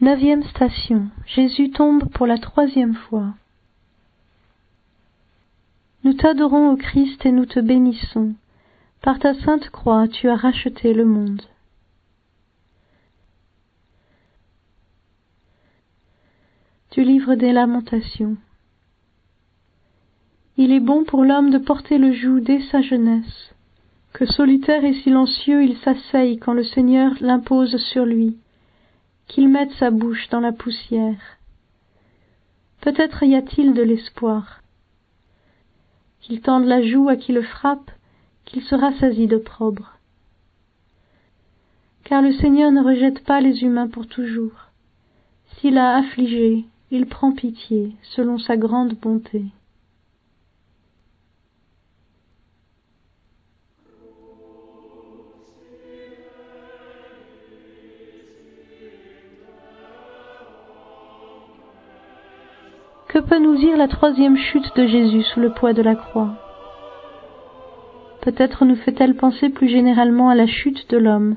Neuvième station. Jésus tombe pour la troisième fois. Nous t'adorons, ô Christ, et nous te bénissons. Par ta sainte croix, tu as racheté le monde. Du livre des Lamentations. Il est bon pour l'homme de porter le joug dès sa jeunesse, que solitaire et silencieux il s'asseye quand le Seigneur l'impose sur lui, qu'il mette sa bouche dans la poussière. Peut-être y a-t-il de l'espoir, qu'il tende la joue à qui le frappe, qu'il se rassasie d'opprobre. Car le Seigneur ne rejette pas les humains pour toujours. S'il a affligé, il prend pitié selon sa grande bonté. Que peut nous dire la troisième chute de Jésus sous le poids de la croix? Peut-être nous fait-elle penser plus généralement à la chute de l'homme,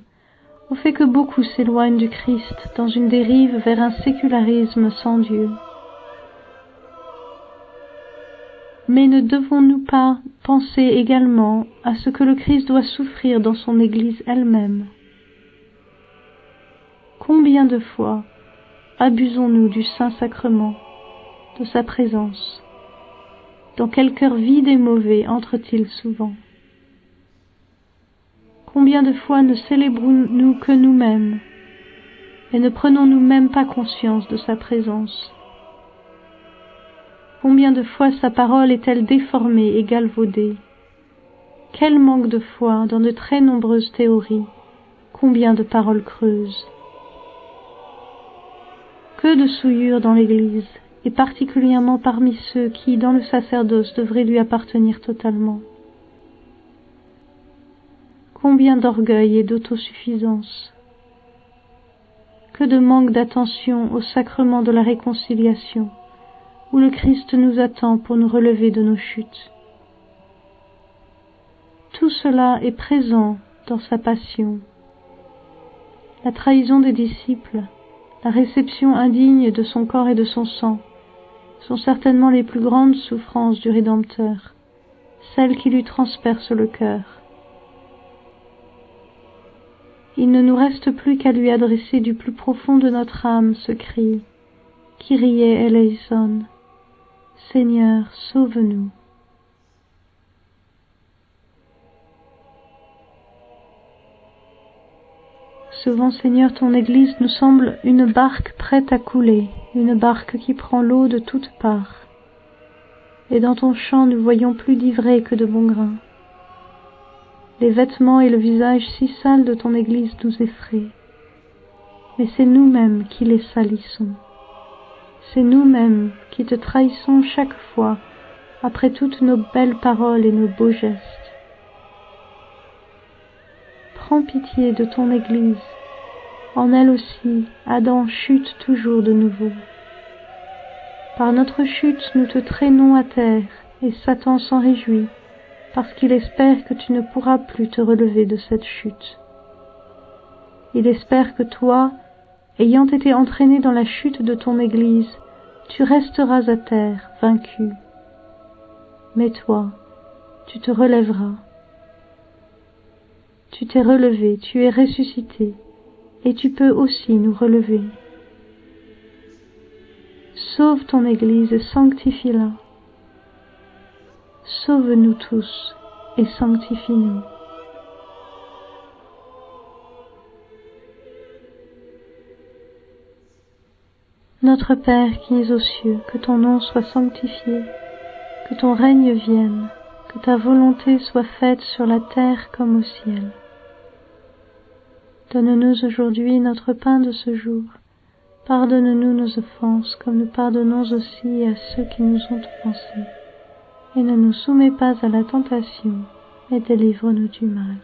au fait que beaucoup s'éloignent du Christ dans une dérive vers un sécularisme sans Dieu. Mais ne devons-nous pas penser également à ce que le Christ doit souffrir dans son Église elle-même? Combien de fois abusons-nous du Saint-Sacrement? De sa présence. Dans quel cœur vide et mauvais entre-t-il souvent? Combien de fois ne célébrons-nous que nous-mêmes et ne prenons-nous même pas conscience de sa présence? Combien de fois sa parole est-elle déformée et galvaudée? Quel manque de foi dans de très nombreuses théories? Combien de paroles creuses? Que de souillures dans l'Église? Et particulièrement parmi ceux qui, dans le sacerdoce, devraient lui appartenir totalement. Combien d'orgueil et d'autosuffisance, que de manque d'attention au sacrement de la réconciliation, où le Christ nous attend pour nous relever de nos chutes. Tout cela est présent dans sa passion. La trahison des disciples, la réception indigne de son corps et de son sang, sont certainement les plus grandes souffrances du Rédempteur, celles qui lui transpercent le cœur. Il ne nous reste plus qu'à lui adresser du plus profond de notre âme ce cri Kyrie eleison, Seigneur, sauve-nous. Souvent, Seigneur, ton Église nous semble une barque prête à couler, une barque qui prend l'eau de toutes parts. Et dans ton champ nous voyons plus d'ivraies que de bons grains. Les vêtements et le visage si sales de ton Église nous effraient. Mais c'est nous-mêmes qui les salissons. C'est nous-mêmes qui te trahissons chaque fois après toutes nos belles paroles et nos beaux gestes prends pitié de ton Église. En elle aussi, Adam chute toujours de nouveau. Par notre chute, nous te traînons à terre, et Satan s'en réjouit, parce qu'il espère que tu ne pourras plus te relever de cette chute. Il espère que toi, ayant été entraîné dans la chute de ton Église, tu resteras à terre, vaincu. Mais toi, tu te relèveras tu t'es relevé, tu es ressuscité, et tu peux aussi nous relever. Sauve ton Église et sanctifie-la. Sauve-nous tous et sanctifie-nous. Notre Père qui es aux cieux, que ton nom soit sanctifié, que ton règne vienne, que ta volonté soit faite sur la terre comme au ciel. Donne-nous aujourd'hui notre pain de ce jour. Pardonne-nous nos offenses, comme nous pardonnons aussi à ceux qui nous ont offensés. Et ne nous soumets pas à la tentation, mais délivre-nous du mal.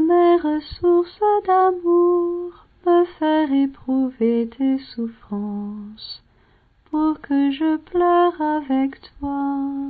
Mère source d'amour me faire éprouver tes souffrances pour que je pleure avec toi